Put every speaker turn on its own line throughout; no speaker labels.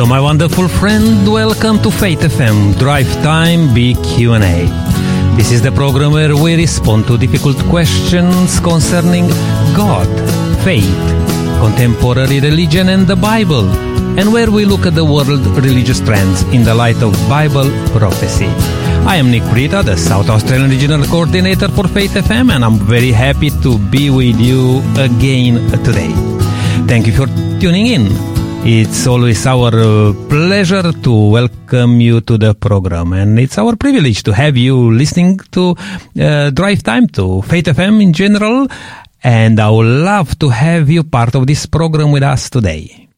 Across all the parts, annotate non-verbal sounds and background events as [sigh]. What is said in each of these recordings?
Hello, my wonderful friend. Welcome to Faith FM Drive Time Big Q&A. This is the program where we respond to difficult questions concerning God, faith, contemporary religion and the Bible, and where we look at the world religious trends in the light of Bible prophecy. I am Nick Brita, the South Australian Regional Coordinator for Faith FM, and I'm very happy to be with you again today. Thank you for tuning in. It's always our uh, pleasure to welcome you to the program, and it's our privilege to have you listening to uh, Drive Time to Faith FM in general. And I would love to have you part of this program with us today.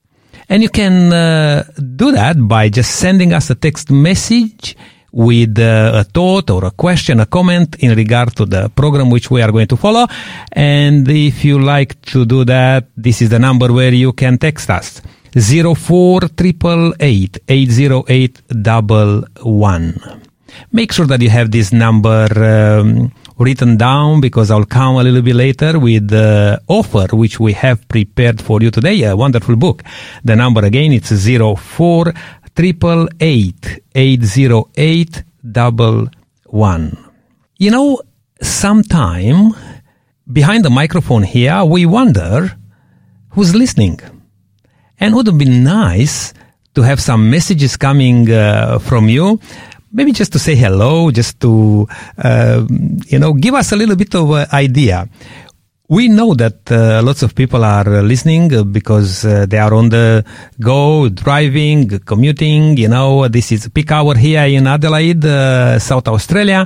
And you can uh, do that by just sending us a text message with uh, a thought or a question, a comment in regard to the program which we are going to follow. And if you like to do that, this is the number where you can text us. 0488 Make sure that you have this number um, written down because I'll come a little bit later with the offer which we have prepared for you today, a wonderful book. The number again, it's 0488 You know, sometime behind the microphone here, we wonder who's listening. And would have been nice to have some messages coming uh, from you. Maybe just to say hello, just to, uh, you know, give us a little bit of uh, idea. We know that uh, lots of people are listening because uh, they are on the go, driving, commuting. You know, this is peak hour here in Adelaide, uh, South Australia.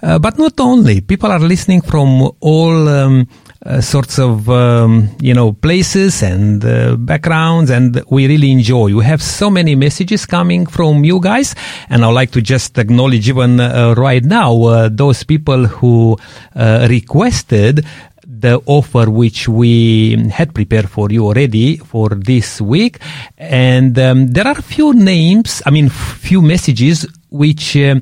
but not only, people are listening from all um, uh, sorts of um, you know places and uh, backgrounds and we really enjoy. We have so many messages coming from you guys and i'd like to just acknowledge even uh, right now uh, those people who uh, requested the offer which we had prepared for you already for this week and um, there are a few names i mean few messages which uh,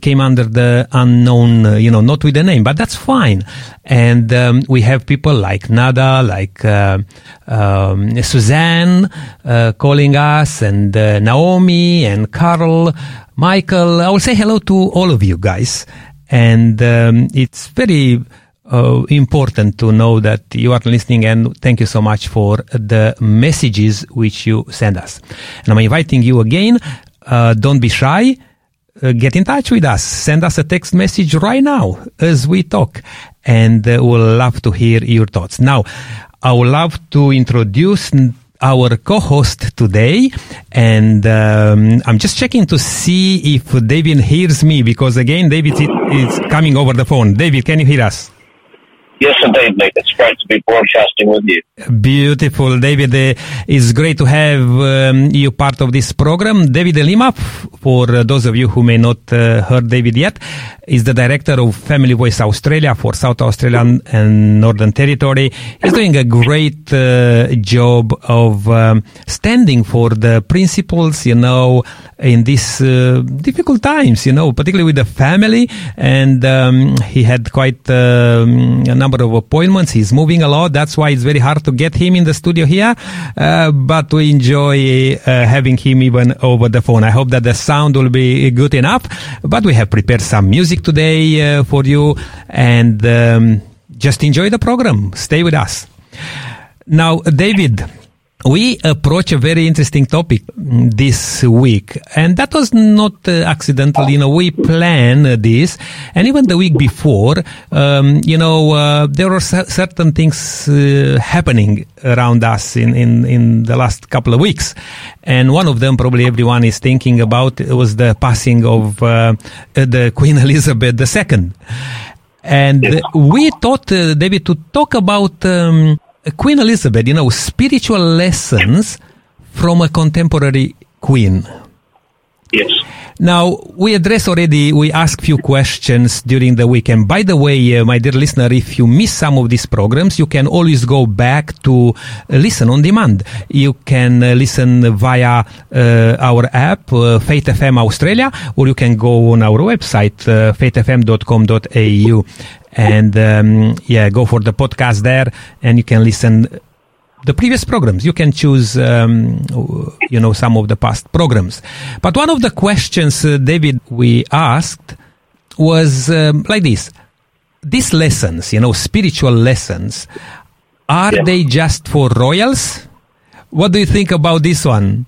came under the unknown, uh, you know, not with the name, but that's fine. And um, we have people like Nada, like uh, um, Suzanne uh, calling us, and uh, Naomi, and Carl, Michael. I will say hello to all of you guys. And um, it's very uh, important to know that you are listening and thank you so much for the messages which you send us. And I'm inviting you again. Uh, don't be shy uh, get in touch with us. Send us a text message right now as we talk, and uh, we'll love to hear your thoughts. Now, I would love to introduce our co-host today, and um, I'm just checking to see if David hears me because again, David is coming over the phone. David, can you hear us?
Yes, indeed, Nick. It's great to be broadcasting with you.
Beautiful, David. Uh, it's great to have um, you part of this program. David Lima, for those of you who may not uh, heard David yet, is the director of Family Voice Australia for South Australia and Northern Territory. He's doing a great uh, job of um, standing for the principles, you know, in these uh, difficult times, you know, particularly with the family. And um, he had quite um, number of appointments. He's moving a lot. That's why it's very hard to get him in the studio here. Uh, but we enjoy uh, having him even over the phone. I hope that the sound will be good enough. But we have prepared some music today uh, for you. And um, just enjoy the program. Stay with us. Now, David, we approach a very interesting topic this week, and that was not uh, accidental. You know, we planned this, and even the week before, um, you know, uh, there were certain things uh, happening around us in, in, in the last couple of weeks, and one of them, probably everyone is thinking about, was the passing of uh, the [laughs] Queen Elizabeth II. And we thought, uh, David, to talk about um, Queen Elizabeth, you know, spiritual lessons from a contemporary queen.
Yes.
Now, we address already, we ask few questions during the week. And by the way, uh, my dear listener, if you miss some of these programs, you can always go back to uh, listen on demand. You can uh, listen via uh, our app, uh, Faith FM Australia, or you can go on our website, uh, faithfm.com.au and um, yeah, go for the podcast there, and you can listen the previous programs. You can choose, um, you know, some of the past programs. But one of the questions, uh, David, we asked was um, like this: These lessons, you know, spiritual lessons, are
Yeah.
they just for royals? What do you think about this one?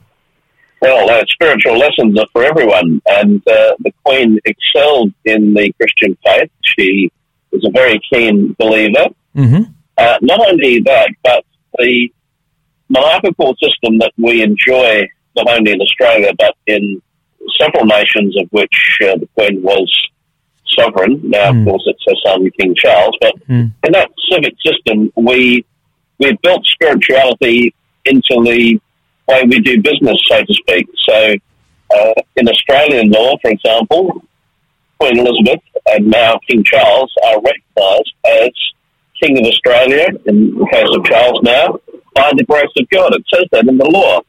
Well, uh, spiritual lessons are for everyone, and uh, the Queen excelled in the Christian faith. She was a very keen believer.
hmm
Uh, not only that, but the monarchical system that we enjoy, not only in Australia, but in several nations of which uh, the Queen was sovereign. Now,
Mm.
of course, it's her son, King Charles, but
Mm.
in that civic system, we we built spirituality into the way we do business, so to speak. So, uh, in Australian law, for example, Queen Elizabeth and now King Charles are recognised as King of Australia, in the case of Charles now, by the grace of God. It says that in the law.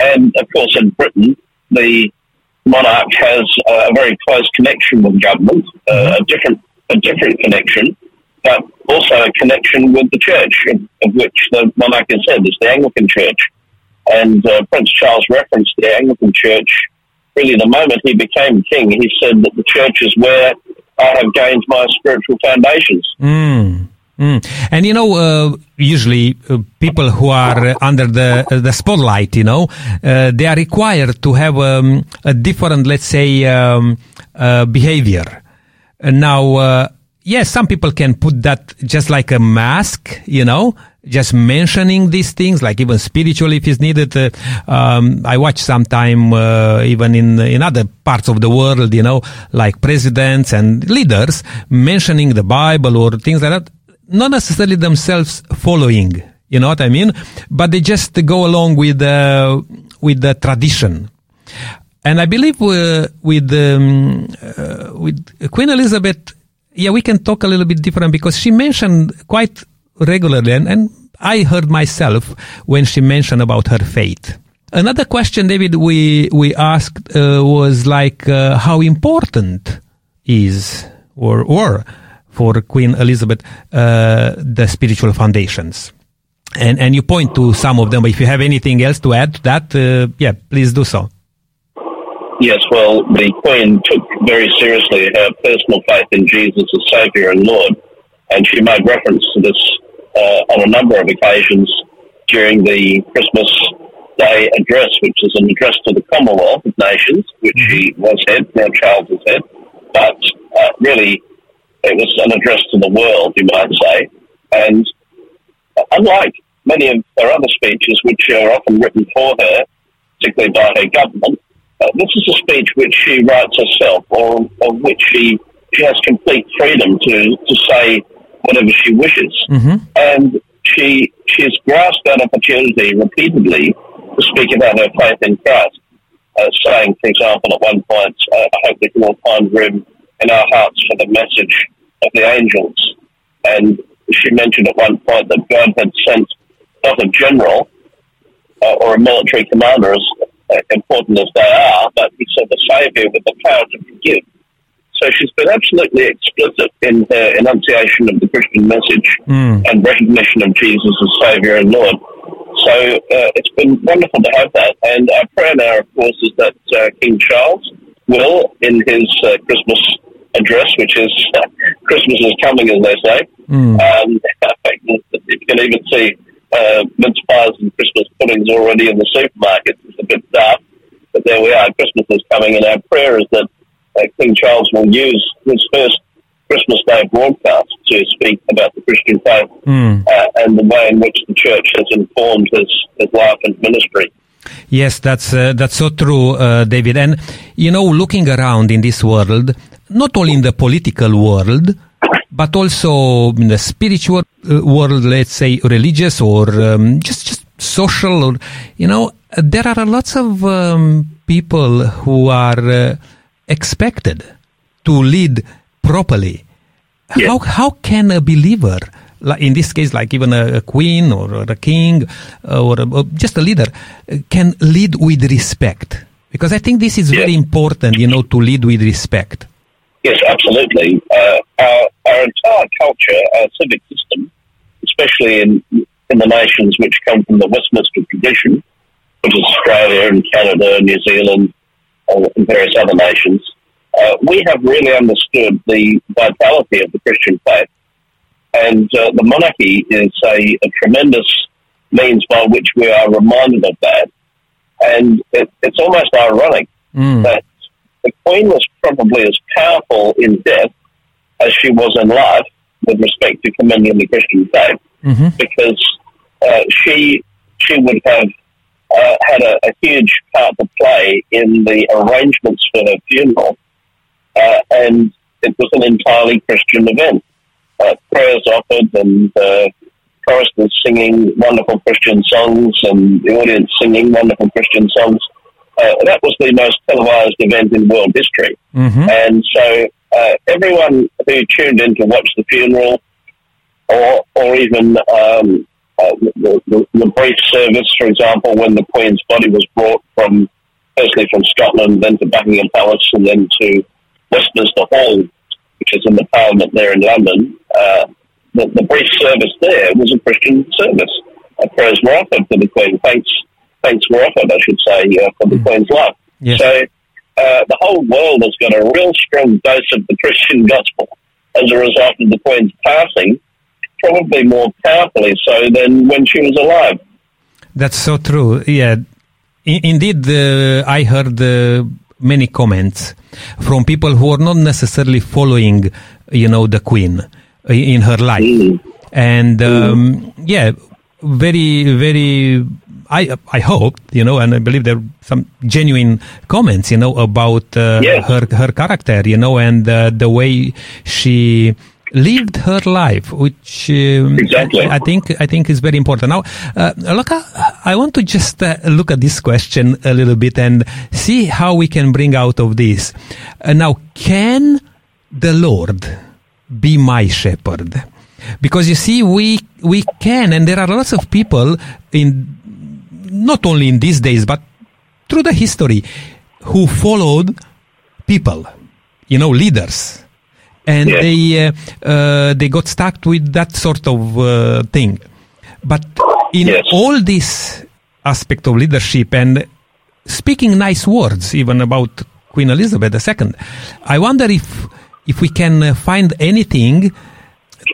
And of course, in Britain, the monarch has a very close connection with government, uh, a different a different connection, but also a connection with the church, of, of which the monarch is head, is the Anglican Church. And uh, Prince Charles referenced the Anglican Church. Really, the moment he became king, he said that the church is where I have gained my spiritual foundations.
Mm. Mm. And you know, uh, usually uh, people who are uh, under the uh, the spotlight, you know, uh, they are required to have um, a different, let's say, um, uh, behavior. Now, yes, some people can put that just like a mask, you know, just mentioning these things, like even spiritually if it's needed. Uh, um, I watch sometime uh, even in in other parts of the world, you know, like presidents and leaders mentioning the Bible or things like that. Not necessarily themselves following, you know what I mean, but they just go along with uh, with the tradition. And I believe uh, with um, uh, with Queen Elizabeth, yeah, we can talk a little bit different because she mentioned quite regularly, and, and I heard myself when she mentioned about her faith. Another question, David, we we asked uh, was like uh, how important is or or for Queen Elizabeth uh, the spiritual foundations. And and you point to some of them. But if you have anything else to add to that, uh, yeah, please do so.
Yes, well, the Queen took very seriously her personal faith in Jesus as Saviour and Lord, and she made reference to this on a number of occasions during the Christmas Day address, which is an address to the Commonwealth of Nations, which she was head, now Charles is head, but uh, really it was an address to the world, you might say, and unlike many of her other speeches, which are often written for her, particularly by her government, uh, this is a speech which she writes herself, or of which she she has complete freedom to, to say whatever she wishes,
Mm-hmm.
and she she's grasped that opportunity repeatedly to speak about her faith in Christ, uh, saying, for example, at one point, uh, "I hope we can all find room in our hearts for the message of the angels," and she mentioned at one point that God had sent not a general uh, or a military commander, as uh, important as they are, but he sent a saviour with the power to forgive. So she's been absolutely explicit in her enunciation of the Christian message
Mm.
and recognition of Jesus as Saviour and Lord. So uh, it's been wonderful to have that. And our prayer now, of course, is that uh, King Charles will, in his uh, Christmas address, which is [laughs] Christmas is coming, as they say,
Mm.
um, [laughs] you can even see uh, mince pies and Christmas puddings already in the supermarkets. It's a bit dark, but there we are. Christmas is coming, and our prayer is that uh, King Charles will use his first Christmas Day broadcast to speak about the Christian faith
Mm.
uh, and the way in which the church has informed his, his life and ministry.
Yes, that's uh, that's so true, uh, David. And you know, looking around in this world, not only in the political world, but also in the spiritual uh, world, let's say religious or um, just just social, or you know, there are lots of um, people who are uh, expected to lead properly. How how can a believer, like in this case, like even a, a queen or, or a king uh, or, a, or just a leader, can lead with respect? Because I think this is very important, you know, to lead with respect.
Yes, absolutely. Uh, our, our entire culture, our civic system, especially in in the nations which come from the Westminster tradition, which is Australia and Canada, and New Zealand, and various other nations, uh, we have really understood the vitality of the Christian faith. And uh, the monarchy is a, a, tremendous means by which we are reminded of that. And it, it's almost ironic mm. that the Queen was probably as powerful in death as she was in life with respect to commending the Christian faith, mm-hmm. because uh, she she would have uh, had a, a, huge part to play in the arrangements for her funeral, uh, and it was an entirely Christian event. Uh, prayers offered and uh, choristers singing wonderful Christian songs, and the audience singing wonderful Christian songs. Uh, that was the most televised event in world history, mm-hmm. and so uh, everyone who tuned in to watch the funeral, or or even um, uh, the, the, the, brief service, for example, when the Queen's body was brought from firstly from Scotland, then to Buckingham Palace, and then to Westminster Hall, which is in the Parliament there in London. Uh, the, the, brief service there was a Christian service. Uh, prayers were offered for the Queen. Thanks, thanks were offered, I should say, uh, for the mm. Queen's life. Yes. So uh, the whole world has got a real strong dose of the Christian gospel as a result of the Queen's passing, probably more powerfully so than when she was alive.
That's so true. Yeah. I- indeed, uh, I heard uh, many comments from people who are not necessarily following, you know, the Queen in her life. Mm. And um, mm. yeah, very, very I I hope you know, and I believe there are some genuine comments, you know, about uh, her her character, you know, and uh, the way she lived her life, which um,
exactly.
I, I, think I think is very important. Now, uh, look, I want to just uh, look at this question a little bit and see how we can bring out of this. Uh, now, can the Lord be my shepherd? Because you see, we we can, and there are lots of people in not only in these days, but through the history, who followed people, you know, leaders. And yes. they, uh, uh, they got stuck with that sort of uh, thing. But in yes. all this aspect of leadership and speaking nice words, even about Queen Elizabeth II, I wonder if, if we can find anything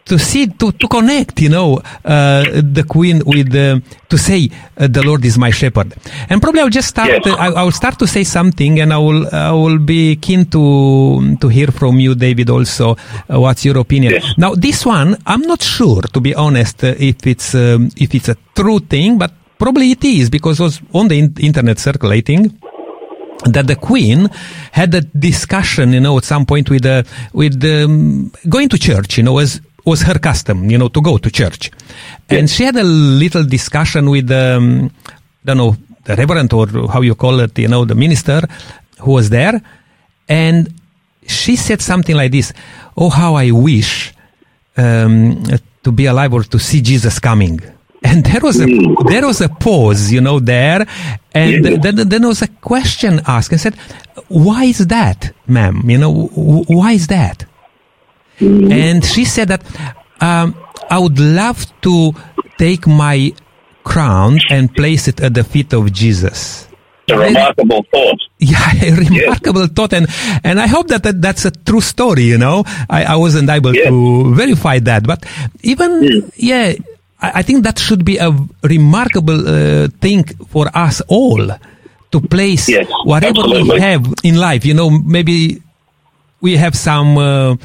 to see to, to connect you know uh, the queen with uh, to say uh, the lord is my shepherd and probably i'll just start yes. I, I, will start to say something and i will i will be keen to to hear from you david also uh, what's your opinion yes. now this one i'm not sure to be honest uh, if it's um, if it's a true thing but probably it is because it was on the in- internet circulating that the queen had a discussion, you know, at some point with uh, with um, going to church, you know, as was her custom, you know, to go to church. And she had a little discussion with, um, I don't know, the reverend or how you call it, you know, the minister who was there. And she said something like this Oh, how I wish um, to be alive or to see Jesus coming. [laughs] And there was a there was a pause, you know, there, and yeah. then then there was a question asked. and said, "Why is that, ma'am? You know, why is that?" Mm-hmm. And she said that um, I would love to take my crown and place it at the feet of Jesus.
A remarkable thought. [laughs]
Yeah, a remarkable yes. thought, and and I hope that, that that's a true story. You know, I, I wasn't able yes. to verify that, but even mm. yeah, I, I, think that should be a remarkable uh, thing for us all to place yes, whatever absolutely. we have in life. You know, maybe we have some uh,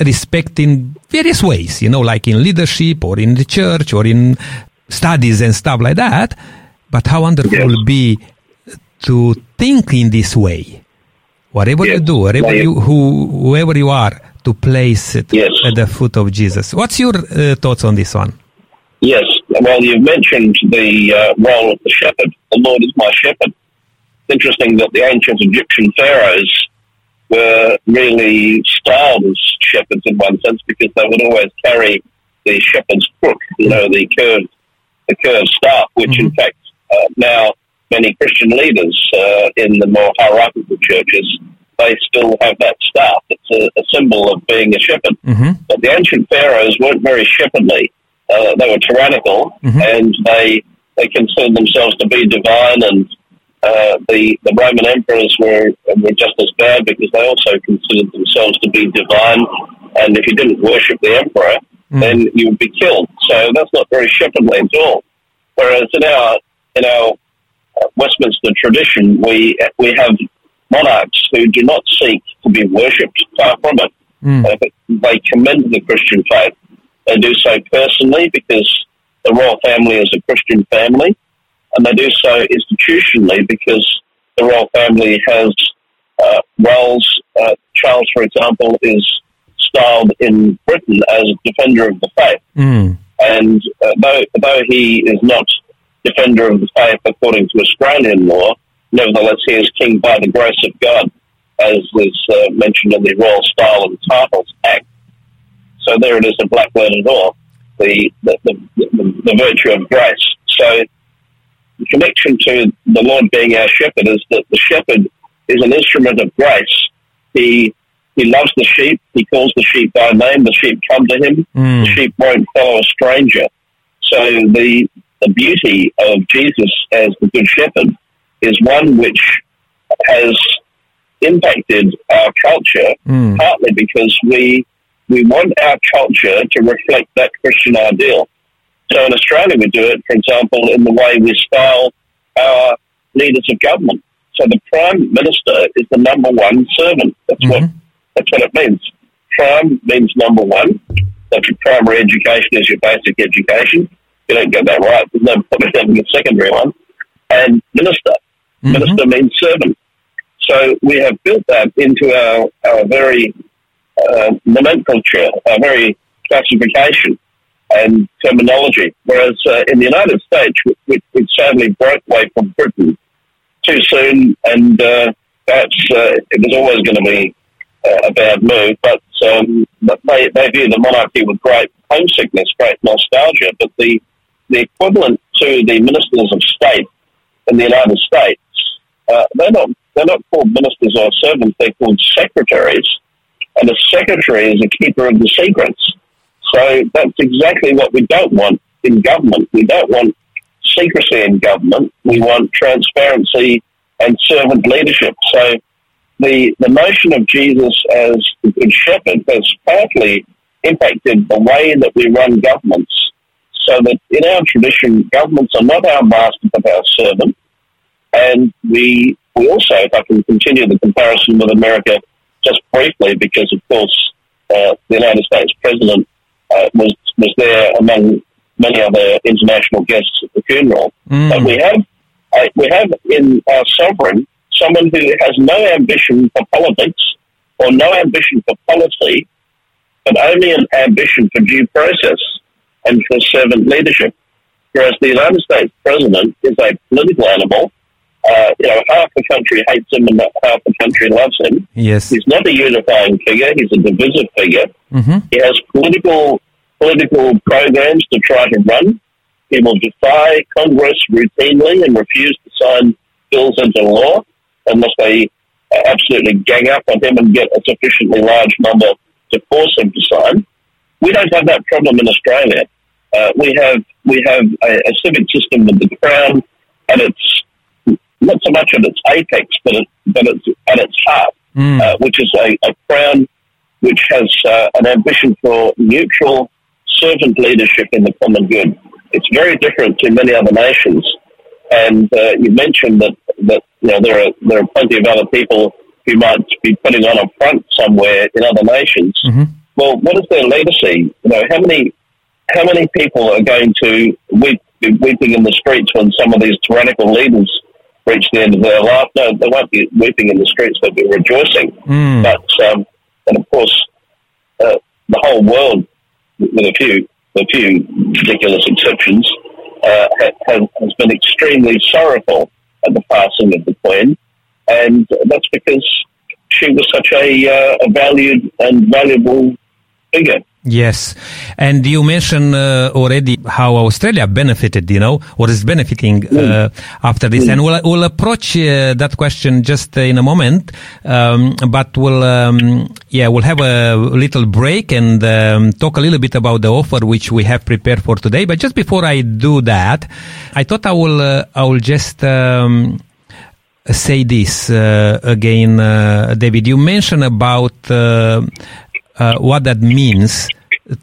respect in various ways, you know, like in leadership or in the church or in studies and stuff like that. But how wonderful yes. will be to think in this way. Whatever yes. you do, whatever you, who, whoever you are, to place it yes. at the foot of Jesus. What's your uh, thoughts on this one?
Yes, well, you've mentioned the uh, role of the shepherd. The Lord is my shepherd. Interesting that the ancient Egyptian pharaohs were really styled as shepherds in one sense because they would always carry the shepherd's crook, you know, the curved, the curved staff, which mm-hmm. in fact uh, now many Christian leaders uh, in the more hierarchical churches they still have that staff. It's a, a symbol of being a shepherd. Mm-hmm. But the ancient pharaohs weren't very shepherdly. uh, they were tyrannical,
Mhm.
and they they considered themselves to be divine, and uh, the the Roman emperors were were just as bad because they also considered themselves to be divine, and if you didn't worship the emperor,
Mm.
then you would be killed. So that's not very shepherdly at all. Whereas in our in our uh, Westminster tradition, we we have monarchs who do not seek to be worshipped. Far from it.
Mm.
Uh, they commend the Christian faith. They do so personally because the royal family is a Christian family, and they do so institutionally because the royal family has uh, roles. Uh, Charles, for example, is styled in Britain as defender of the faith,
Mm.
and uh, though though he is not defender of the faith according to Australian law, nevertheless he is king by the grace of God, as was uh, mentioned in the Royal Style and Titles Act. So there it is, a black letter law, the the, the, the the virtue of grace. So connection to the Lord being our shepherd is that the shepherd is an instrument of grace. He he loves the sheep. He calls the sheep by name. The sheep come to him. The
Mm.
sheep won't follow a stranger. So the the beauty of Jesus as the Good Shepherd is one which has impacted our culture
Mm.
partly because we we want our culture to reflect that Christian ideal. So in Australia, we do it, for example, in the way we style our leaders of government. So the prime minister is the number one servant. That's what
Mhm.
that's what it means. Prime means number one. That's your primary education is your basic education. You don't get that right. There's no point in having a secondary one. And minister.
Mhm.
Minister means servant. So we have built that into our, our very uh, nomenclature, our very classification and terminology. Whereas uh, in the United States, we, we sadly broke away from Britain too soon, and uh, perhaps uh, it was always going to be uh, a bad move. But, um, but they, they view the monarchy with great homesickness, great nostalgia. But the the equivalent to the ministers of state in the United States, uh, they're not they're not called ministers or servants; they're called secretaries, and a secretary is a keeper of the secrets. So that's exactly what we don't want in government. We don't want secrecy in government. We want transparency and servant leadership. So the the notion of Jesus as the good shepherd has partly impacted the way that we run governments. So that in our tradition, governments are not our master but our servant. And we we also, if I can continue the comparison with America just briefly, because of course uh, the United States president uh, was was there among many other international guests at the funeral.
Mm.
But we have uh, we have in our sovereign someone who has no ambition for politics or no ambition for policy, but only an ambition for due process and for servant leadership. Whereas the United States president is a political animal. Uh, you know, half the country hates him and half the country loves him.
Yes.
He's not a unifying figure. He's a divisive figure.
hmm
He has political political programs to try to run. He will defy Congress routinely and refuse to sign bills into law unless they uh, absolutely gang up on him and get a sufficiently large number to force him to sign. We don't have that problem in Australia. Uh, we have we have a, a civic system with the crown at its not so much at its apex, but it, but it's at its heart
Mm.
uh, which is a, a crown which has uh, an ambition for neutral servant leadership in the common good. It's very different to many other nations. And uh, you mentioned that, that you know, there, are, there are plenty of other people who might be putting on a front somewhere in other nations.
hmm
Well, what is their legacy? You know, how many how many people are going to weep, be weeping in the streets when some of these tyrannical leaders reach the end of their life? No, they won't be weeping in the streets; they'll be rejoicing.
Mm.
But um, and of course, uh, the whole world, with a few a few ridiculous exceptions, uh, has, has been extremely sorrowful at the passing of the Queen, and that's because she was such a, uh, a valued and valuable figure.
Yes, and you mentioned uh, already how Australia benefited, you know, or is benefiting uh, after this, and we'll we'll approach uh, that question just in a moment. Um, but we'll um, yeah we'll have a little break and um, talk a little bit about the offer which we have prepared for today. But just before I do that, I thought I will uh, I will just. Um, say this uh, again, uh, David. You mentioned about uh, uh, what that means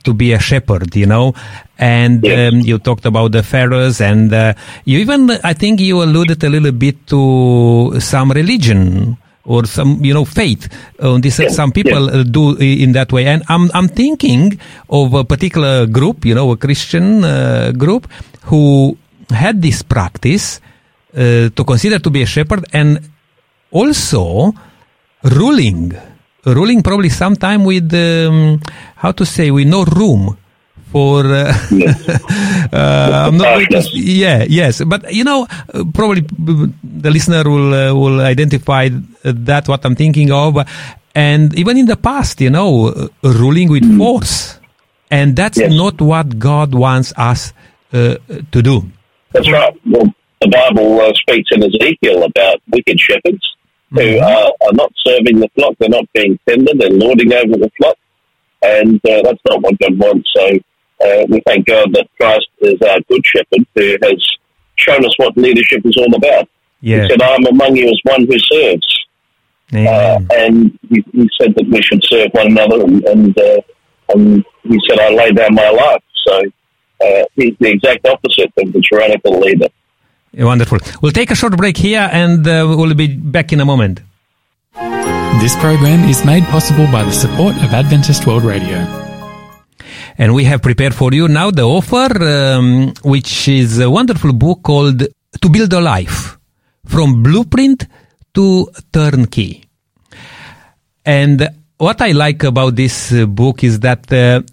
to be a shepherd, you know, and
Yes.
um, you talked about the pharaohs, and uh, you even, I think, you alluded a little bit to some religion or some, you know, faith. Uh, this,
Yeah,
Some people uh, do in that way, and I'm I'm thinking of a particular group, you know, a Christian uh, group who had this practice uh, to consider to be a shepherd and also ruling ruling probably sometime with um, how to say we no room for uh, [laughs] uh, I'm not yeah yes but you know probably the listener will uh, will identify that what I'm thinking of and even in the past you know uh, ruling with force and that's
Yes.
not what God wants us uh, to do
That's right. Well, the Bible uh, speaks in Ezekiel about wicked shepherds who are, are not serving the flock. They're not being tender. They're lording over the flock. And uh, that's not what God wants. So uh, we thank God that Christ is our good shepherd who has shown us what leadership is all about.
yeah
He said, I'm among you as one who serves. Uh, and he, he said that we should serve one another, and and, uh, and he said, "I lay down my life." So uh, he's the exact opposite of the tyrannical leader.
Wonderful. We'll take a short break here and uh, we'll be back in a moment.
This program is made possible by the support of Adventist World Radio.
And we have prepared for you now the offer, um, which is a wonderful book called To Build a Life From Blueprint to Turnkey. And what I like about this uh, book is that uh,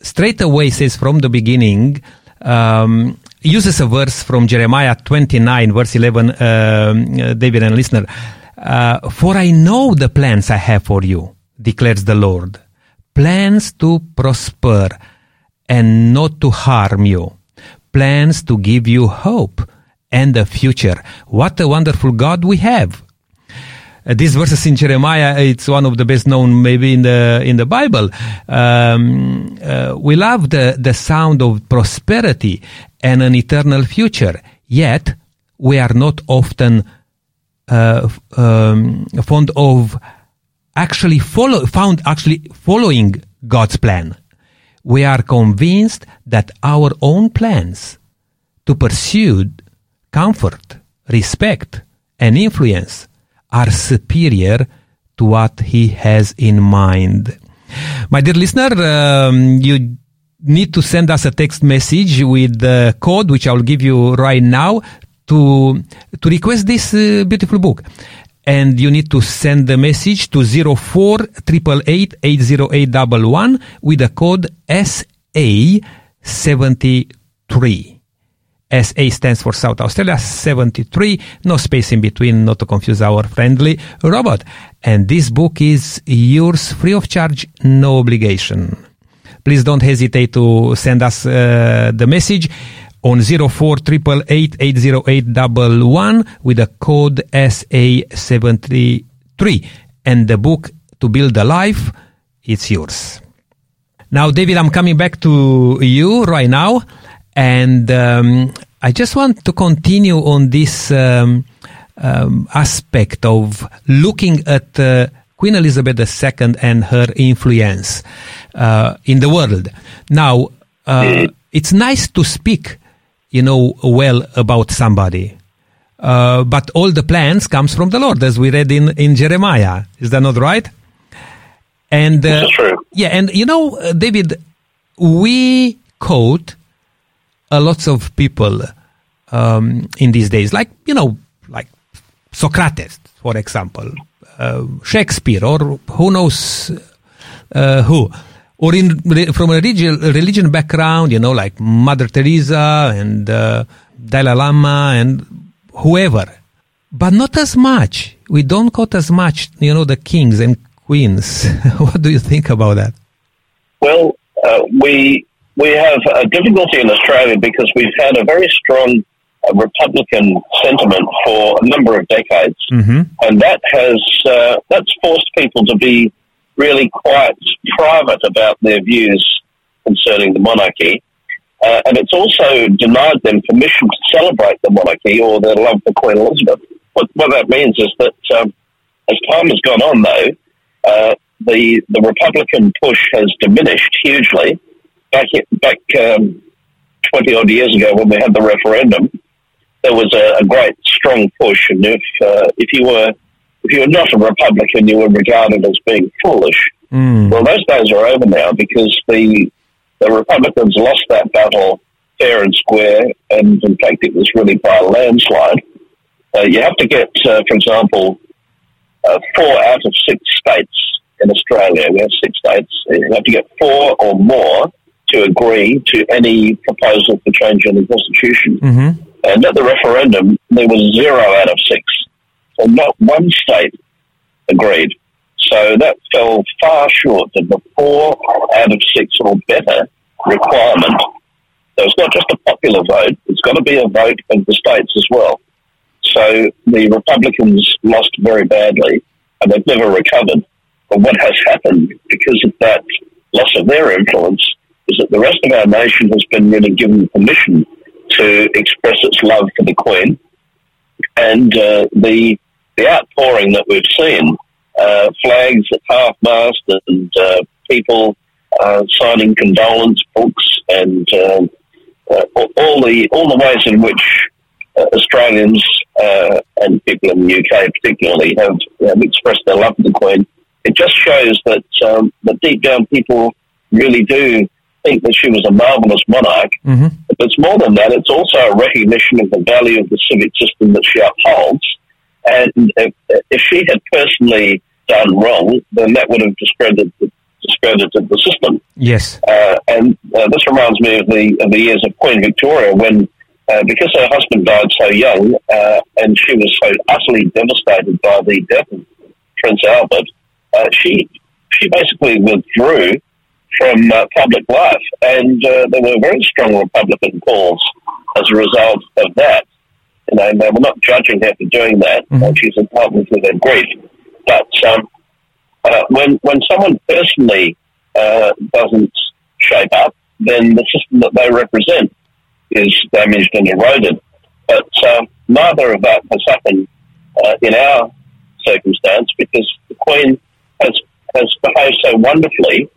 straight away says from the beginning, um, uses a verse from Jeremiah 29, verse 11, um, uh, David and listener. Uh, for I know the plans I have for you, declares the Lord. Plans to prosper and not to harm you. Plans to give you hope and a future. What a wonderful God we have. Uh, these verses in Jeremiah, it's one of the best known maybe in the in the Bible. Um, uh, we love the the sound of prosperity and an eternal future. Yet we are not often uh, um, fond of actually follow found actually following God's plan. We are convinced that our own plans to pursue comfort, respect, and influence are superior to what he has in mind. My dear listener, um, you need to send us a text message with the code, which I will give you right now, to to request this uh, beautiful book. And you need to send the message to 04 888 with the code SA73. SA stands for South Australia 73, no space in between, not to confuse our friendly robot. And this book is yours free of charge, no obligation. Please don't hesitate to send us uh, the message on 04 888 with a code SA73. And the book to build a life, it's yours. Now, David, I'm coming back to you right now, and um, I just want to continue on this um, um, aspect of looking at uh, Queen Elizabeth II and her influence uh, in the world. Now, uh, it's nice to speak, you know, well about somebody. Uh, but all the plans comes from the Lord, as we read in, in Jeremiah. Is that not right? And uh,
true.
yeah, and you know, uh, David, we quote a lots of people um, in these days, like you know, like Socrates, for example, uh, Shakespeare, or who knows uh, who, or in from a religion, religion background, you know, like Mother Teresa and uh, Dalai Lama and whoever, but not as much. We don't quote as much, you know, the kings and queens. [laughs] what do you think about that?
Well, uh, we we have a difficulty in Australia because we've had a very strong uh, Republican sentiment for a number of decades,
Mm-hmm.
and that has uh, that's forced people to be really quite private about their views concerning the monarchy. Uh, and it's also denied them permission to celebrate the monarchy or their love for Queen Elizabeth. What, what that means is that um, as time has gone on, though, uh, the the Republican push has diminished hugely. Back back um, twenty odd years ago, when we had the referendum, there was a, a great strong push, and if uh, if you were if you were not a Republican, you were regarded as being foolish.
Mm.
Well, those days are over now because the the Republicans lost that battle fair and square, and in fact, it was really by a landslide. Uh, you have to get, uh, for example, uh, four out of six states in Australia. We have six states. You have to get four or more to agree to any proposal for change in the constitution.
Mm-hmm.
And at the referendum, there was zero out of six. So not one state agreed. So that fell far short of the four out of six or better requirement. So it's not just a popular vote, it's got to be a vote of the states as well. So the Republicans lost very badly and they've never recovered. But what has happened because of that loss of their influence is that the rest of our nation has been really given permission to express its love for the Queen. And uh, the, the outpouring that we've seen, uh, flags at half mast and uh, people uh, signing condolence books and um, uh, all the all the ways in which uh, Australians uh, and people in the UK particularly have, have expressed their love for the Queen. It just shows that um, that deep down people really do think that she was a marvellous monarch.
Mm-hmm.
But it's more than that. It's also a recognition of the value of the civic system that she upholds. And if, if she had personally done wrong, then that would have discredited discredited the system.
Yes.
Uh, and uh, this reminds me of the of the years of Queen Victoria when, uh, because her husband died so young, uh, and she was so utterly devastated by the death of Prince Albert, uh, she she basically withdrew from uh, public life, and uh, there were very strong Republican calls as a result of that. You know, and we're not judging her for doing that.
Mhm.
Uh, she's entitled to their grief, but um, uh, when when someone personally uh, doesn't shape up, then the system that they represent is damaged and eroded. But um, neither of that has happened uh, in our circumstance because the Queen has has behaved so wonderfully,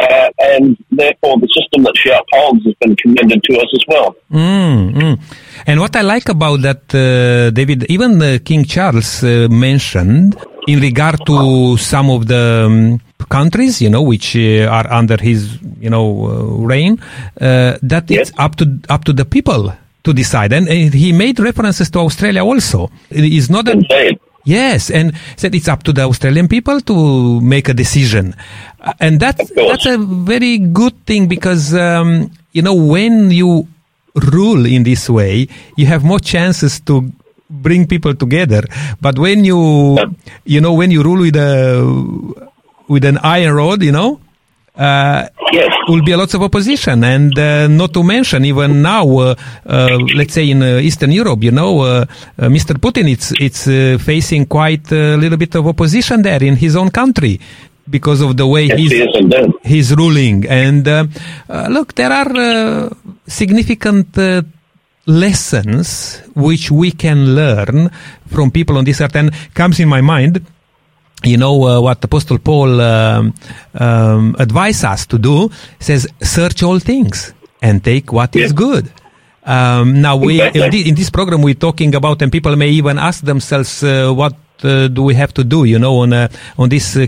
uh, and therefore the system that she upholds has been commended to us as well.
Mm, mm. And what I like about that, uh, David, even uh, King Charles uh, mentioned in regard to some of the um, countries, you know, which uh, are under his, you know, uh, reign, uh, that
Yes.
it's up to up to the people to decide. And, uh, he made references to Australia also. It is not
Indeed.
Yes, and said it's up to the Australian people to make a decision, and that's that's a very good thing because um, you know when you rule in this way, you have more chances to bring people together. But when you you know when you rule with a with an iron rod, you know. Uh,
Yes.
will be a lots of opposition, and uh, not to mention even now, uh, uh, let's say in uh, Eastern Europe, you know, uh, Mr. Putin, it's it's uh, facing quite a little bit of opposition there in his own country because of the way
Yes,
he's
he
he's ruling. And uh, uh, look, there are uh, significant uh, lessons which we can learn from people on this earth, and comes in my mind you know uh, what Apostle Paul um, um, advised us to do says search all things and take what is
Yes.
good. Um, now we in, this program we're talking about, and people may even ask themselves, uh, what do we have to do? You know, on uh, on this uh,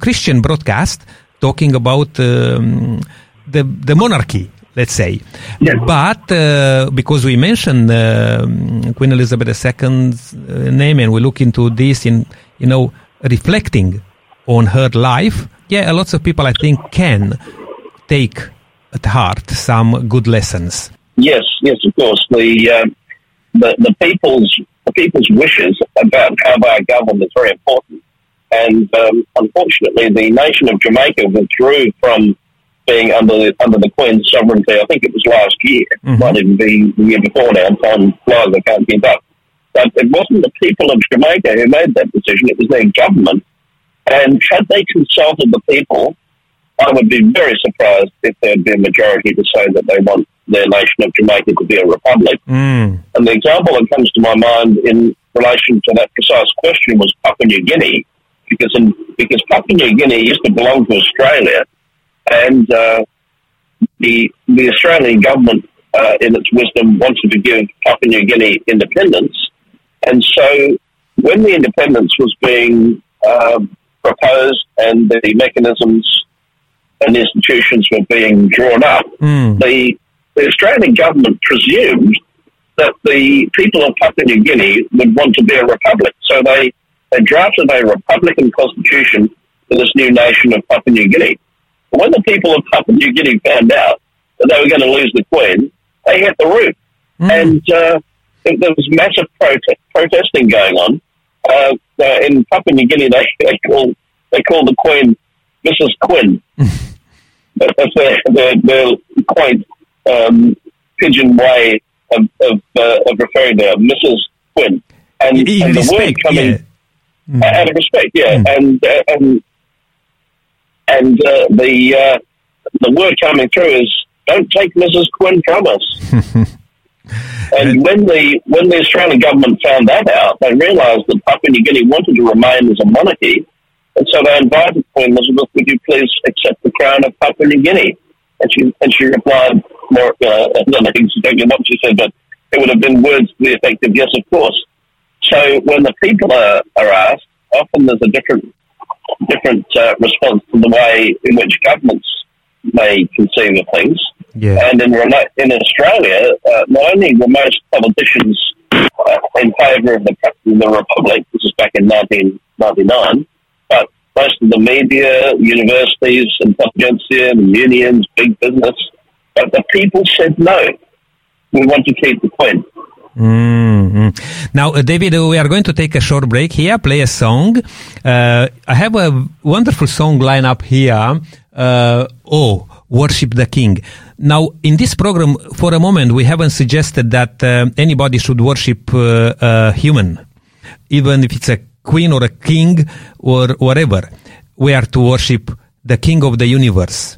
Christian broadcast, talking about um, the the monarchy. Let's say,
Yes.
but uh, because we mentioned um Queen Elizabeth II's uh, name, and we look into this in you know reflecting on her life, yeah, lots of people I think can take at heart some good lessons.
Yes, yes, of course. The um, the the people's the people's wishes about how they are governed is very important. And um, unfortunately, the nation of Jamaica withdrew from being under the, under the Queen's sovereignty. I think it was last year,
Mhm.
might even be the year before now. Time flies, I can't keep up. But it wasn't the people of Jamaica who made that decision; it was their government. And had they consulted the people, I would be very surprised if there'd be a majority to say that they want their nation of Jamaica could be a republic.
Mm.
And the example that comes to my mind in relation to that precise question was Papua New Guinea, because in, because Papua New Guinea used to belong to Australia, and uh, the the Australian government, uh, in its wisdom, wanted to give Papua New Guinea independence, and so when the independence was being um, proposed and the mechanisms and institutions were being drawn up,
Mm.
the, the Australian government presumed that the people of Papua New Guinea would want to be a republic. So they, they drafted a republican constitution for this new nation of Papua New Guinea. But when the people of Papua New Guinea found out that they were going to lose the Queen, they hit the roof. And uh, there was massive prote- protesting going on. Uh, uh, in Papua New Guinea, they, [laughs] they, call, they call the Queen Mrs. Quinn. [laughs] That's their, their, their quaint um, pidgin way of, of, uh, of referring to her, Mrs. Quinn. And, the word coming
yeah.
out of respect, yeah,
Mm.
and uh, and and uh, the uh, the word coming through is don't take Mrs. Quinn from us. [laughs] and when the when the Australian government found that out, they realised that Papua New Guinea wanted to remain as a monarchy, and so they invited Queen Elizabeth, "Would you please accept the crown of Papua New Guinea?" And she and she replied, more, uh, I don't know exactly what she said, but it would have been words to the effect of "Yes, of course." So when the people are, are asked, often there's a different different uh, response to the way in which governments may conceive of things.
Yeah.
And in remote, in Australia, uh, not only were most politicians uh, in favour of the, the republic, this is back in 1999, but most of the media, universities, intelligentsia, unions, big business, but the people said no. We want to keep the Queen.
Mm-hmm. Now, uh, David, uh, we are going to take a short break here, play a song. Uh, I have a wonderful song line up here. Uh, oh, Worship the King. Now, in this program, for a moment, we haven't suggested that uh, anybody should worship uh, a human, even if it's a queen or a king or whatever. We are to worship the King of the universe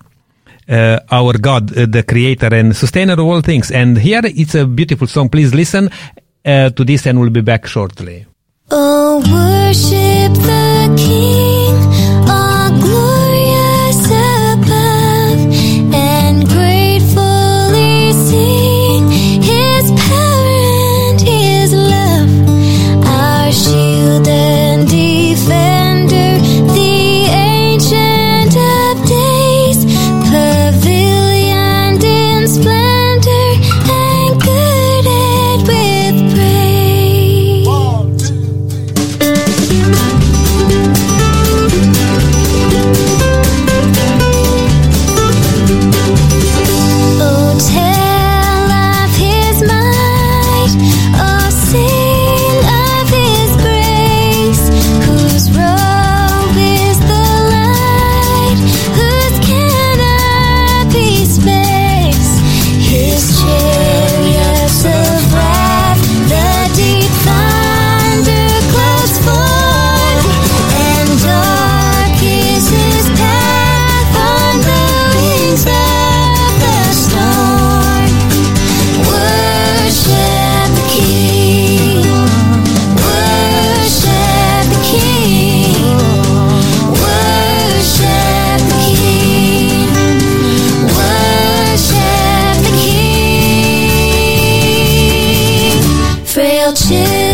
uh, our God, uh, the creator and sustainer of all things. And here it's a beautiful song. Please listen uh, to this and we'll be back shortly.
Oh, worship the King, all glorious Frail children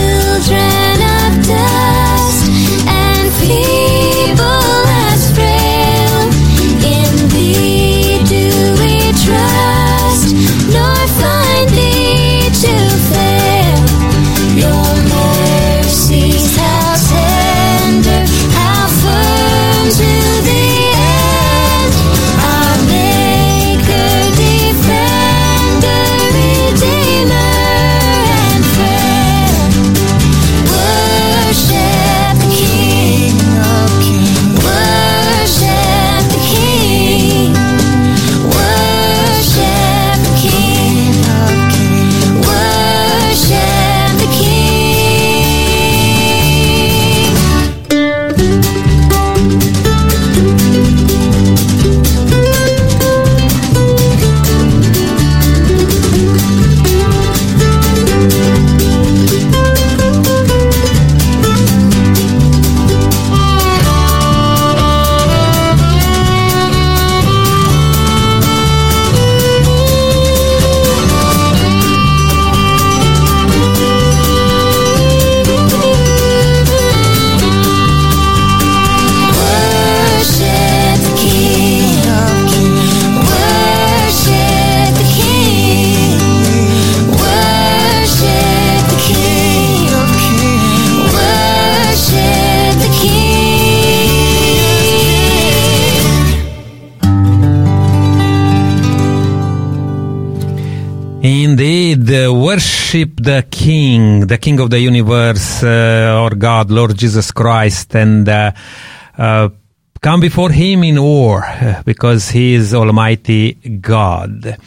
King, the King of the universe, uh, our God, Lord Jesus Christ, and uh, uh, come before Him in awe uh, because He is Almighty God.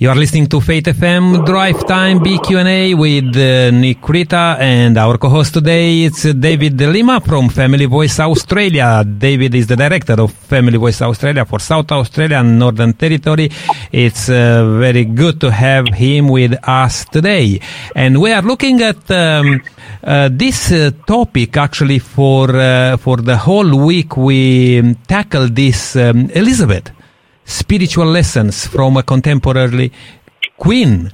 You are listening to Faith FM Drive Time BQ&A with uh, Nick Rita and our co-host today it's David Lima from Family Voice Australia. David is the director of Family Voice Australia for South Australia and Northern Territory. It's uh, very good to have him with us today. And we are looking at um, uh, this uh, topic actually for uh, for the whole week we um, tackle this um, Elizabeth spiritual lessons from a contemporary queen.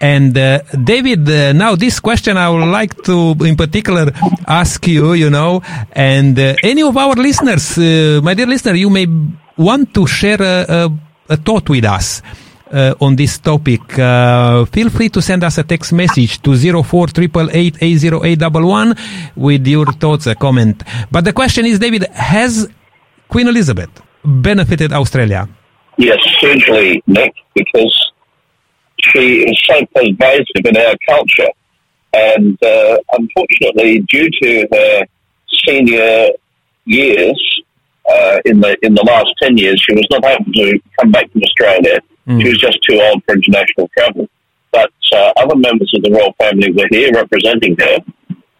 And uh, David, uh, now this question I would like to, in particular, ask you. You know, and uh, any of our listeners, uh, my dear listener, you may want to share a, a, a thought with us. Uh, on this topic, uh, feel free to send us a text message to 0488880811 with your thoughts, a comment. But the question is, David, has Queen Elizabeth benefited Australia?
Yes, hugely, Nick, because she is so pervasive in our culture. And uh, unfortunately, due to her senior years, uh, in the in the last ten years, she was not able to come back to Australia. She was just too old for international travel. But uh, other members of the royal family were here representing her,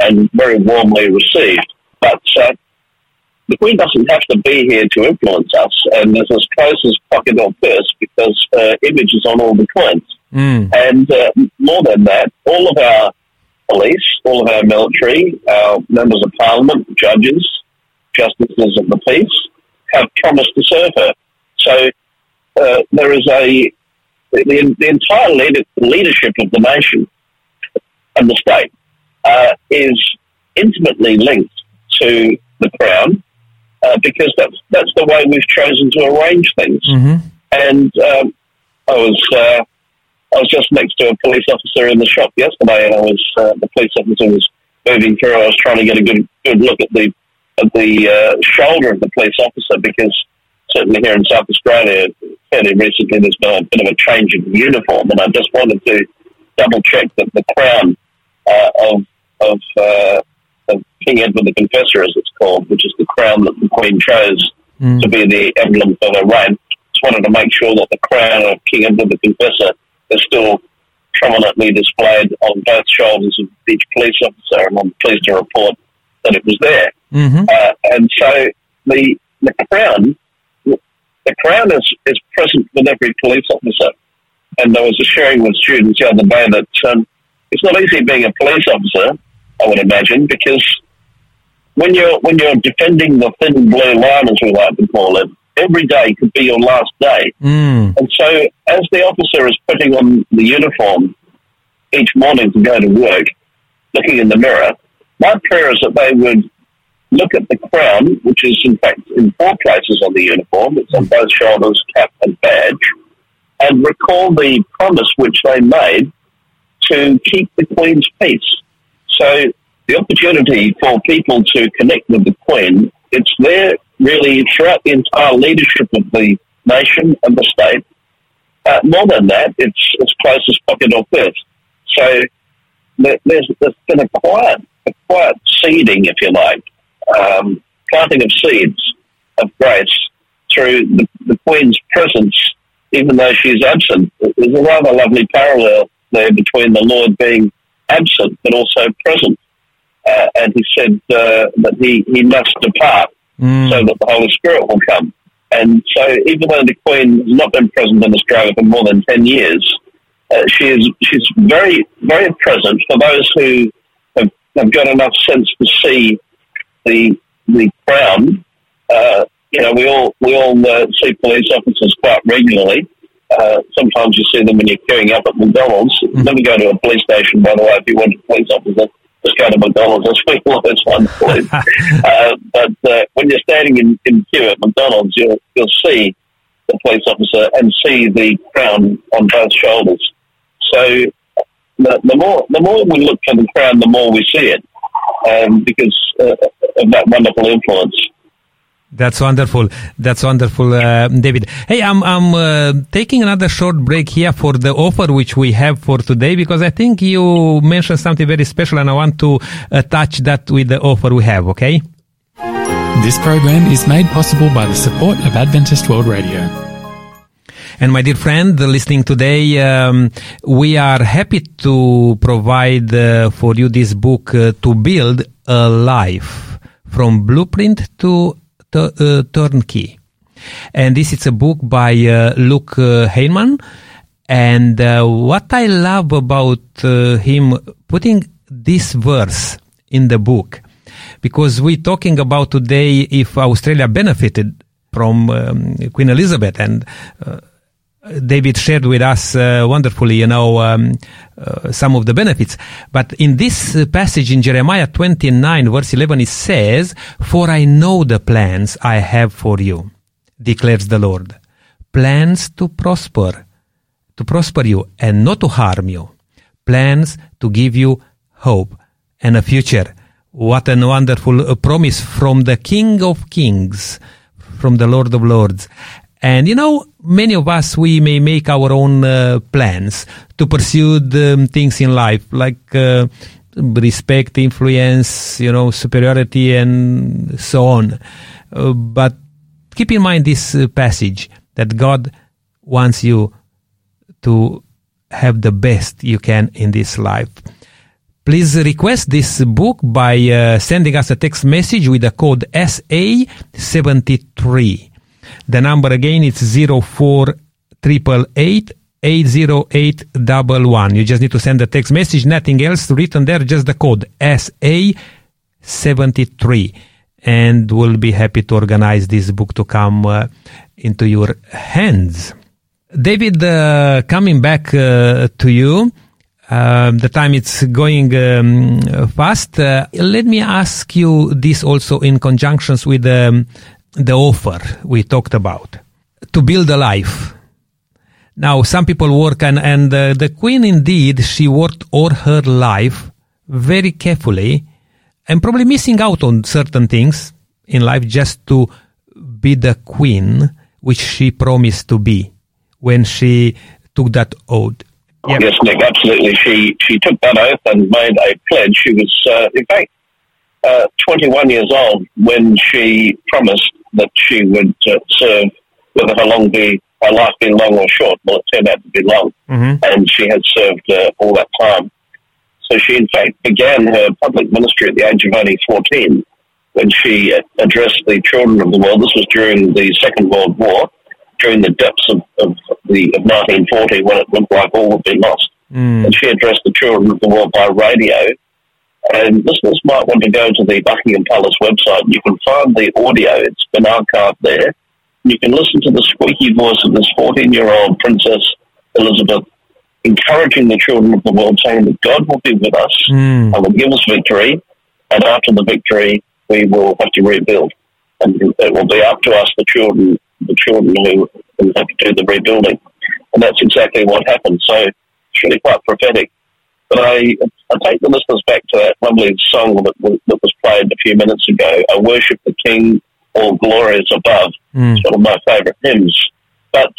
and very warmly received. But uh, the Queen doesn't have to be here to influence us, and is as close as pocket or purse because her image is on all the coins. And uh, more than that, all of our police, all of our military, our members of parliament, judges, justices of the peace have promised to serve her. So uh, there is a the, the entire leader, leadership of the nation and the state uh, is intimately linked to the crown uh, because that's that's the way we've chosen to arrange things. And um, I was uh, I was just next to a police officer in the shop yesterday, and I was uh, the police officer was moving through. I was trying to get a good good look at the at the uh, shoulder of the police officer because certainly here in South Australia, fairly recently, there's been a bit of a change in uniform, and I just wanted to double check that the crown uh, of of, uh, of King Edward the Confessor, as it's called, which is the crown that the Queen chose to be the emblem of her reign. Just wanted to make sure that the crown of King Edward the Confessor is still prominently displayed on both shoulders of each police officer, and I'm pleased to report that it was there. Uh, and so the the crown, the crown is, is present with every police officer. And I was just sharing with students the other day that um, it's not easy being a police officer, I would imagine, because when you're when you're defending the thin blue line, as we like to call it, every day could be your last day.
Mm.
And so, as the officer is putting on the uniform each morning to go to work, looking in the mirror, my prayer is that they would look at the crown, which is in fact in four places on the uniform. It's on both shoulders, cap, and badge, and recall the promise which they made to keep the Queen's peace. So the opportunity for people to connect with the Queen, it's there really throughout the entire leadership of the nation and the state. Uh, more than that, it's as close as pocket or purse. So there, there's, there's been a quiet, a quiet seeding, if you like, um, planting of seeds of grace through the, the Queen's presence, even though she's absent. There's a rather lovely parallel there between the Lord being absent but also present. Uh, and he said uh, that he, he must depart so that the Holy Spirit will come. And so, even though the Queen has not been present in Australia for more than 10 years, uh, she is she's very, very present for those who have, have got enough sense to see the the crown. Uh, you know, we all we all uh, see police officers quite regularly. Uh, sometimes you see them when you're queuing up at McDonald's. Never go to a police station, by the way, if you want a police officer. Just go to McDonald's. [laughs] That's where you'll always find police. uh, but uh, when you're standing in, in queue at McDonald's, you'll you'll see the police officer and see the crown on both shoulders. So the, the more the more we look for the crown, the more we see it, um, because uh, of that wonderful influence.
That's wonderful. That's wonderful, uh, David. Hey, I'm I'm uh, taking another short break here for the offer which we have for today because I think you mentioned something very special, and I want to attach that with the offer we have. Okay.
This program is made possible by the support of Adventist World Radio.
And my dear friend listening today, um, we are happy to provide uh, for you this book uh, to build a life from blueprint to uh, turnkey. And this is a book by uh, Luke uh, Heinemann. And what I love about him putting this verse in the book, because we're talking about today if Australia benefited from um, Queen Elizabeth and uh, David shared with us uh, wonderfully, you know, um, uh, some of the benefits. But in this uh, passage in Jeremiah 29 verse 11, it says, For I know the plans I have for you, declares the Lord. Plans to prosper, to prosper you and not to harm you. Plans to give you hope and a future. What a wonderful uh, promise from the King of Kings, from the Lord of Lords. And you know, many of us, we may make our own uh, plans to pursue the things in life, like uh, respect, influence, you know, superiority, and so on. Uh, but keep in mind this uh, passage that God wants you to have the best you can in this life. Please request this book by uh, sending us a text message with the code SA73. The number again is 0488 80811. You just need to send a text message, nothing else written there, just the code SA73. And we'll be happy to organize this book to come uh, into your hands. David, uh, coming back uh, to you, um, the time it's going um, fast. Uh, let me ask you this also in conjunctions with um, the offer we talked about to build a life. Now, some people work, and, and uh, the queen indeed, she worked all her life very carefully and probably missing out on certain things in life just to be the queen which she promised to be when she took that oath. Yeah.
Yes, Nick, absolutely. She she took that oath and made a pledge. She was, uh, in fact, uh, 21 years old when she promised that she would uh, serve, whether her long be her life be long or short. Well, it turned out to be long,
Mhm.
and she had served uh, all that time. So she, in fact, began her public ministry at the age of only 14 when she uh, addressed the children of the world. This was during the Second World War, during the depths of, of the of 1940 when it looked like all would be lost.
Mm.
And she addressed the children of the world by radio. And listeners might want to go to the Buckingham Palace website. You can find the audio. It's been archived there. You can listen to the squeaky voice of this 14-year-old Princess Elizabeth encouraging the children of the world, saying that God will be with us
Mm.
and will give us victory. And after the victory, we will have to rebuild. And it will be up to us, the children, the children who have to do the rebuilding. And that's exactly what happened. So it's really quite prophetic. But I, I take the listeners back to that lovely song that, was- that was played a few minutes ago. I worship the King, all glory is above.
Mm.
It's one of my favourite hymns. But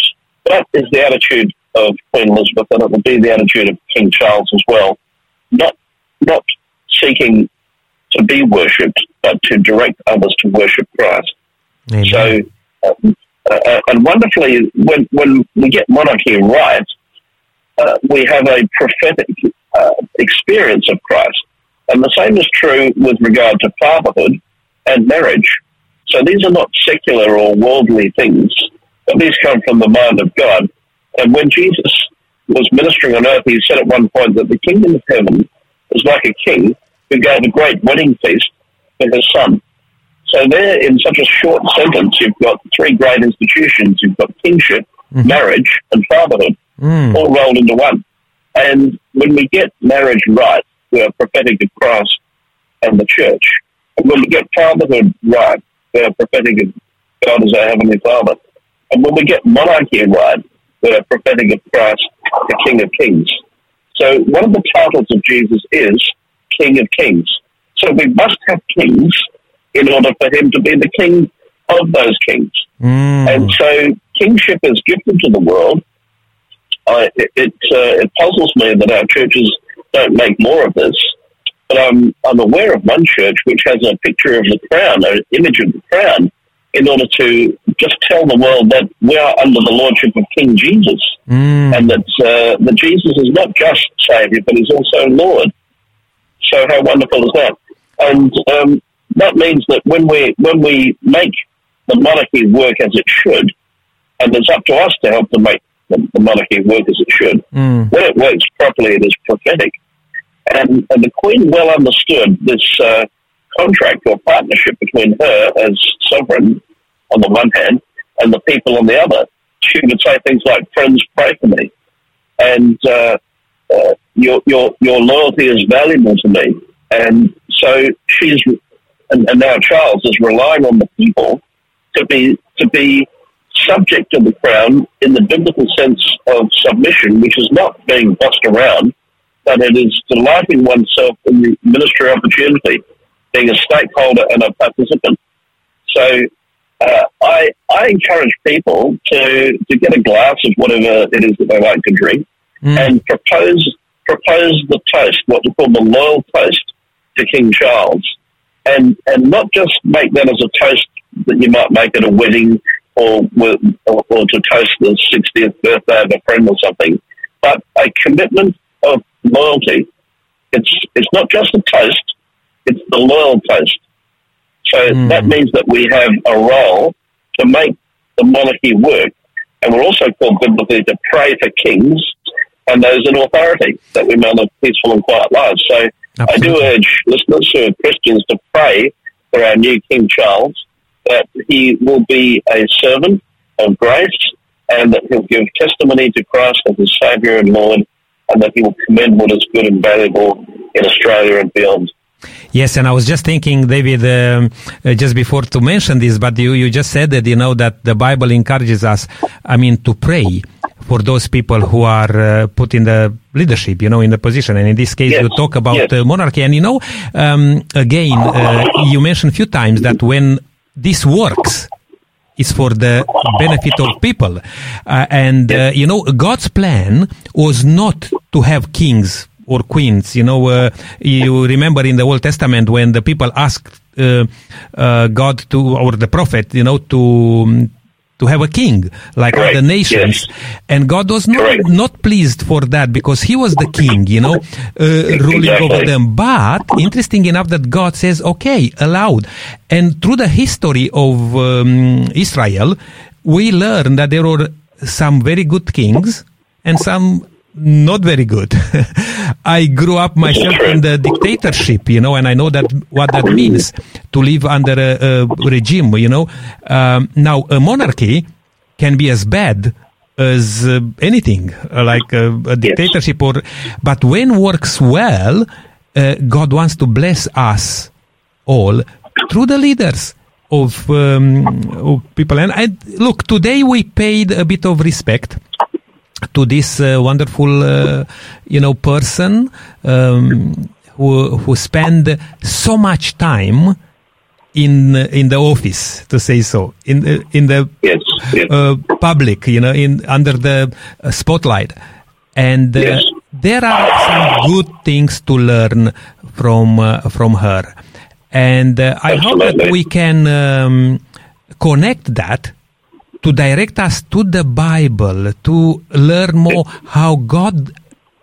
that is the attitude of Queen Elizabeth, and it will be the attitude of King Charles as well. Not, not seeking to be worshipped, but to direct others to worship Christ.
Amen.
So, uh, uh, and wonderfully, when when we get monarchy right, uh, we have a prophetic uh, experience of Christ, and the same is true with regard to fatherhood and marriage. So these are not secular or worldly things, but these come from the mind of God. And when Jesus was ministering on earth, he said at one point that the kingdom of heaven is like a king who gave a great wedding feast for his son. So there, in such a short sentence, you've got three great institutions. You've got kingship, marriage, and fatherhood,
Mm.
all rolled into one. And when we get marriage right, we are prophetic of Christ and the church. And when we get fatherhood right, we are prophetic of God as our Heavenly Father. And when we get monarchy right, we are prophetic of Christ, the King of Kings. So one of the titles of Jesus is King of Kings. So we must have kings in order for him to be the King of those kings.
Mm.
And so kingship is gifted to the world. I, it it, uh, it puzzles me that our churches don't make more of this. But I'm, I'm aware of one church which has a picture of the crown, an image of the crown, in order to just tell the world that we are under the lordship of King Jesus,
Mm.
and that uh, that Jesus is not just Savior, but He's also Lord. So how wonderful is that? And um, that means that when we when we make the monarchy work as it should, and it's up to us to help to make the, the monarchy work as it should.
Mm.
When it works properly, it is prophetic. And, and the Queen well understood this uh, contract or partnership between her as sovereign on the one hand and the people on the other. She would say things like, "Friends, pray for me," and uh, uh, your your your loyalty is valuable to me. And so she's, and, and now Charles is relying on the people to be to be subject to the crown in the biblical sense of submission, which is not being bossed around, but it is delighting oneself in the ministry of opportunity, being a stakeholder and a participant. So uh, I, I encourage people to, to get a glass of whatever it is that they like to drink
Mm.
and propose propose the toast, what we call the loyal toast to King Charles, and and not just make that as a toast that you might make at a wedding or or, or to toast the 60th birthday of a friend or something, but a commitment of loyalty. It's it's not just a toast; it's the loyal toast. So
Mm.
that means that we have a role to make the monarchy work, and we're also called biblically to pray for kings and those in authority that we may live peaceful and quiet lives. So I do urge listeners who are Christians to pray for our new King Charles that he will be a servant of grace and that he'll give testimony to Christ as his Saviour and Lord and that he will commend what is good and valuable in Australia and beyond.
Yes, and I was just thinking, David, um, uh, just before to mention this, but you, you just said that, you know, that the Bible encourages us, I mean, to pray for those people who are uh, put in the leadership, you know, in the position. And in this case,
Yes,
you talk about
yes.
uh, monarchy. And, you know, um, again, uh, you mentioned a few times that when this works, is for the benefit of people. Uh, and, uh, you know, God's plan was not to have kings or queens. You know, uh, you remember in the Old Testament when the people asked uh, uh, God to, or the prophet, you know, to, to have a king like
Correct,
other nations. And God was not,
Correct.
not pleased for that because he was the king, you know, uh, ruling over them. But interesting enough that God says, okay, allowed. And through the history of um, Israel, we learn that there were some very good kings and some not very good. [laughs] I grew up myself in the dictatorship, you know, and I know that what that means to live under a, a regime, you know. Um, now, a monarchy can be as bad as uh, anything, uh, like a dictatorship, or but when works well, uh, God wants to bless us all through the leaders of, um, of people. And I, look, today we paid a bit of respect to this uh, wonderful, uh, you know, person um, who who spend so much time in in the office, to say so, in the, in the
Yes, yes.
uh, public, you know, in under the uh, spotlight, and uh,
Yes.
there are some good things to learn from uh, from her, and uh, I hope that we can um, connect that to direct us to the Bible to learn more how God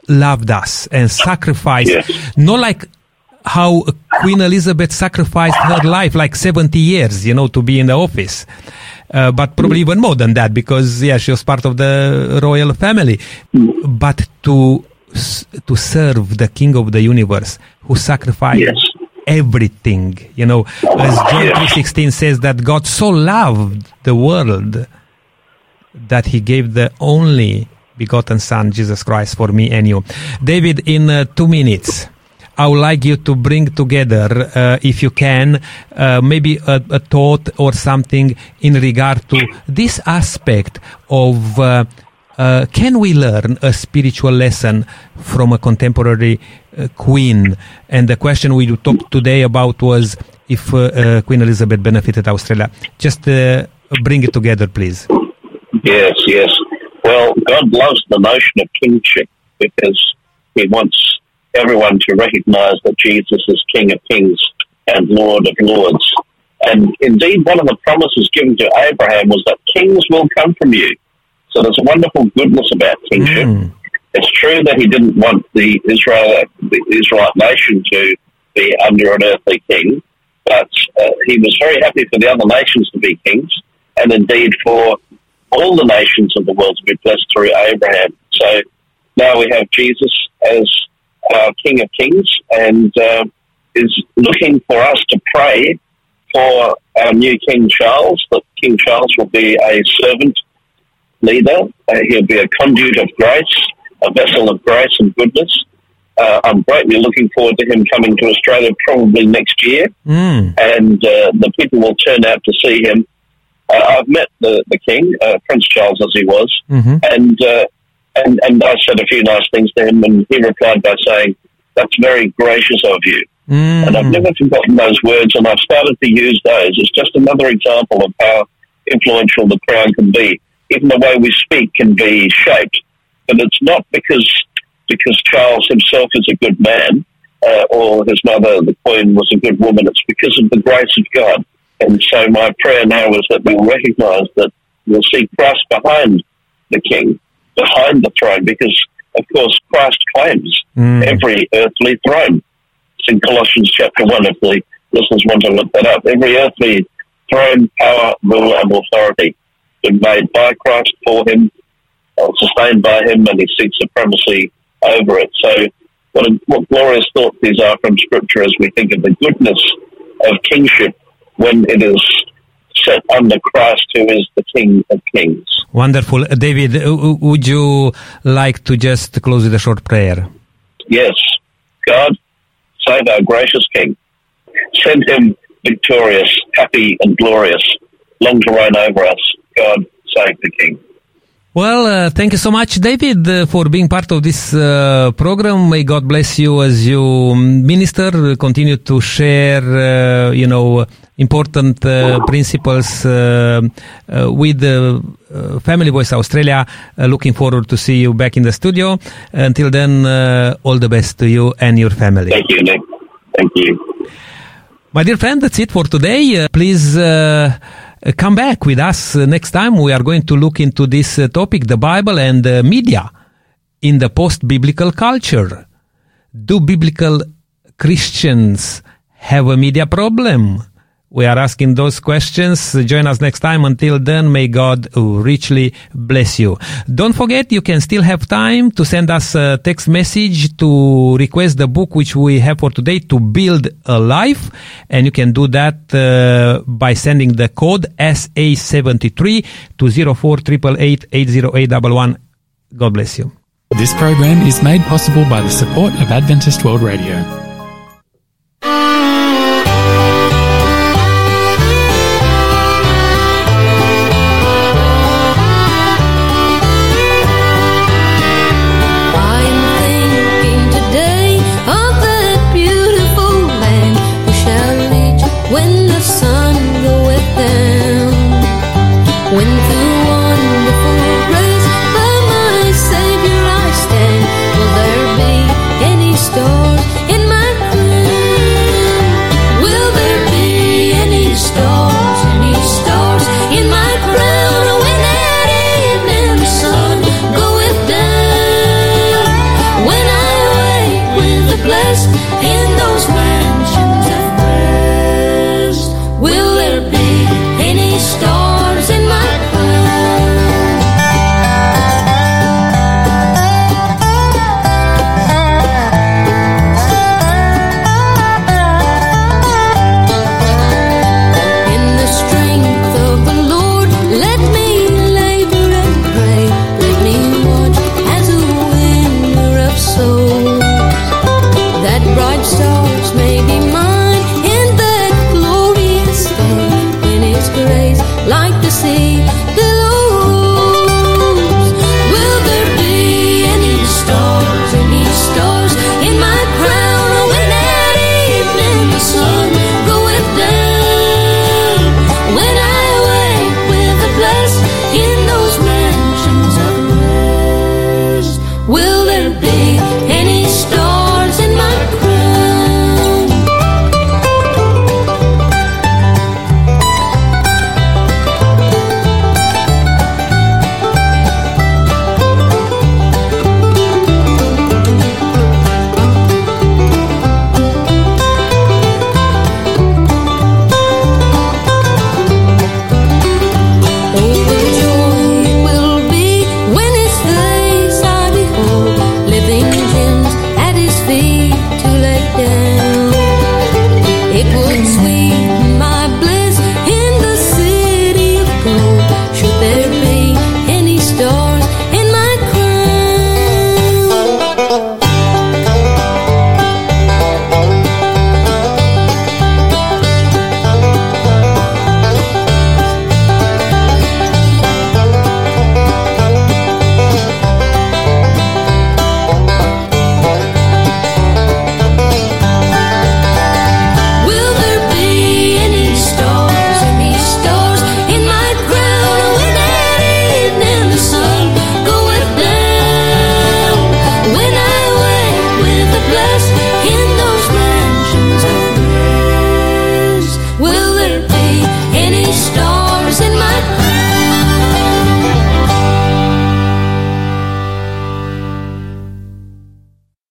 loved us and sacrificed,
Yes.
not like how Queen Elizabeth sacrificed her life, like 70 years, you know, to be in the office. Uh, but probably even more than that because, yeah, she was part of the royal family. But to, to serve the King of the universe who sacrificed
Yes.
Everything, you know, as John
Yes.
3.16 says that God so loved the world that he gave the only begotten son, Jesus Christ, for me and you. David, in uh, two minutes, I would like you to bring together, uh, if you can, uh, maybe a, a thought or something in regard to this aspect of uh, uh, can we learn a spiritual lesson from a contemporary queen? And the question we talked today about was if uh, uh, Queen Elizabeth benefited Australia. Just uh, bring it together, please.
Yes, yes. Well, God loves the notion of kingship because He wants everyone to recognize that Jesus is King of Kings and Lord of Lords. And indeed, one of the promises given to Abraham was that kings will come from you. So there's a wonderful goodness about kingship.
Mm.
It's true that he didn't want the Israel, the Israelite nation to be under an earthly king, but uh, he was very happy for the other nations to be kings, and indeed for all the nations of the world to be blessed through Abraham. So now we have Jesus as our King of Kings, and uh, is looking for us to pray for our new King Charles. That King Charles will be a servant leader. Uh, he'll be a conduit of grace, a vessel of grace and goodness. Uh, I'm greatly looking forward to him coming to Australia probably next year,
Mm.
and uh, the people will turn out to see him. Uh, I've met the, the King, uh, Prince Charles as he was,
hmm
and, uh, and and I said a few nice things to him, and he replied by saying, "That's very gracious of you."
Mm.
And I've never forgotten those words, and I've started to use those. It's just another example of how influential the crown can be. Even the way we speak can be shaped, but it's not because because Charles himself is a good man uh, or his mother, the Queen, was a good woman. It's because of the grace of God. And so my prayer now is that we'll recognise that we'll see Christ behind the King, behind the throne, because of course Christ claims
Mm.
every earthly throne. It's in Colossians chapter 1 if the listeners want to look that up. Every earthly throne, power, rule, and authority been made by Christ for him, sustained by him, and he seeks supremacy over it. So, what, a, what glorious thoughts these are from Scripture as we think of the goodness of kingship when it is set under Christ, who is the King of Kings.
Wonderful. Uh, David, uh, would you like to just close with a short prayer?
Yes, God, save our gracious King. Send him victorious, happy, and glorious, long to reign over us. God, save the King.
Well, uh, thank you so much, David, uh, for being part of this uh, program. May God bless you as you minister. Continue to share, uh, you know, important uh, principles uh, uh, with the uh, Family Voice Australia. Uh, looking forward to see you back in the studio. Until then, uh, all the best to you and your family.
Thank you, Nick. Thank you.
My dear friend, that's it for today. Uh, please come back with us uh, next time. We are going to look into this uh, topic, the Bible and uh, media in the post-biblical culture. Do biblical Christians have a media problem? We are asking those questions. Join us next time. Until then, may God richly bless you. Don't forget, you can still have time to send us a text message to request the book which we have for today to build a life. And you can do that uh, by sending the code SA73 to 0488880811. God bless you.
This program is made possible by the support of Adventist World Radio.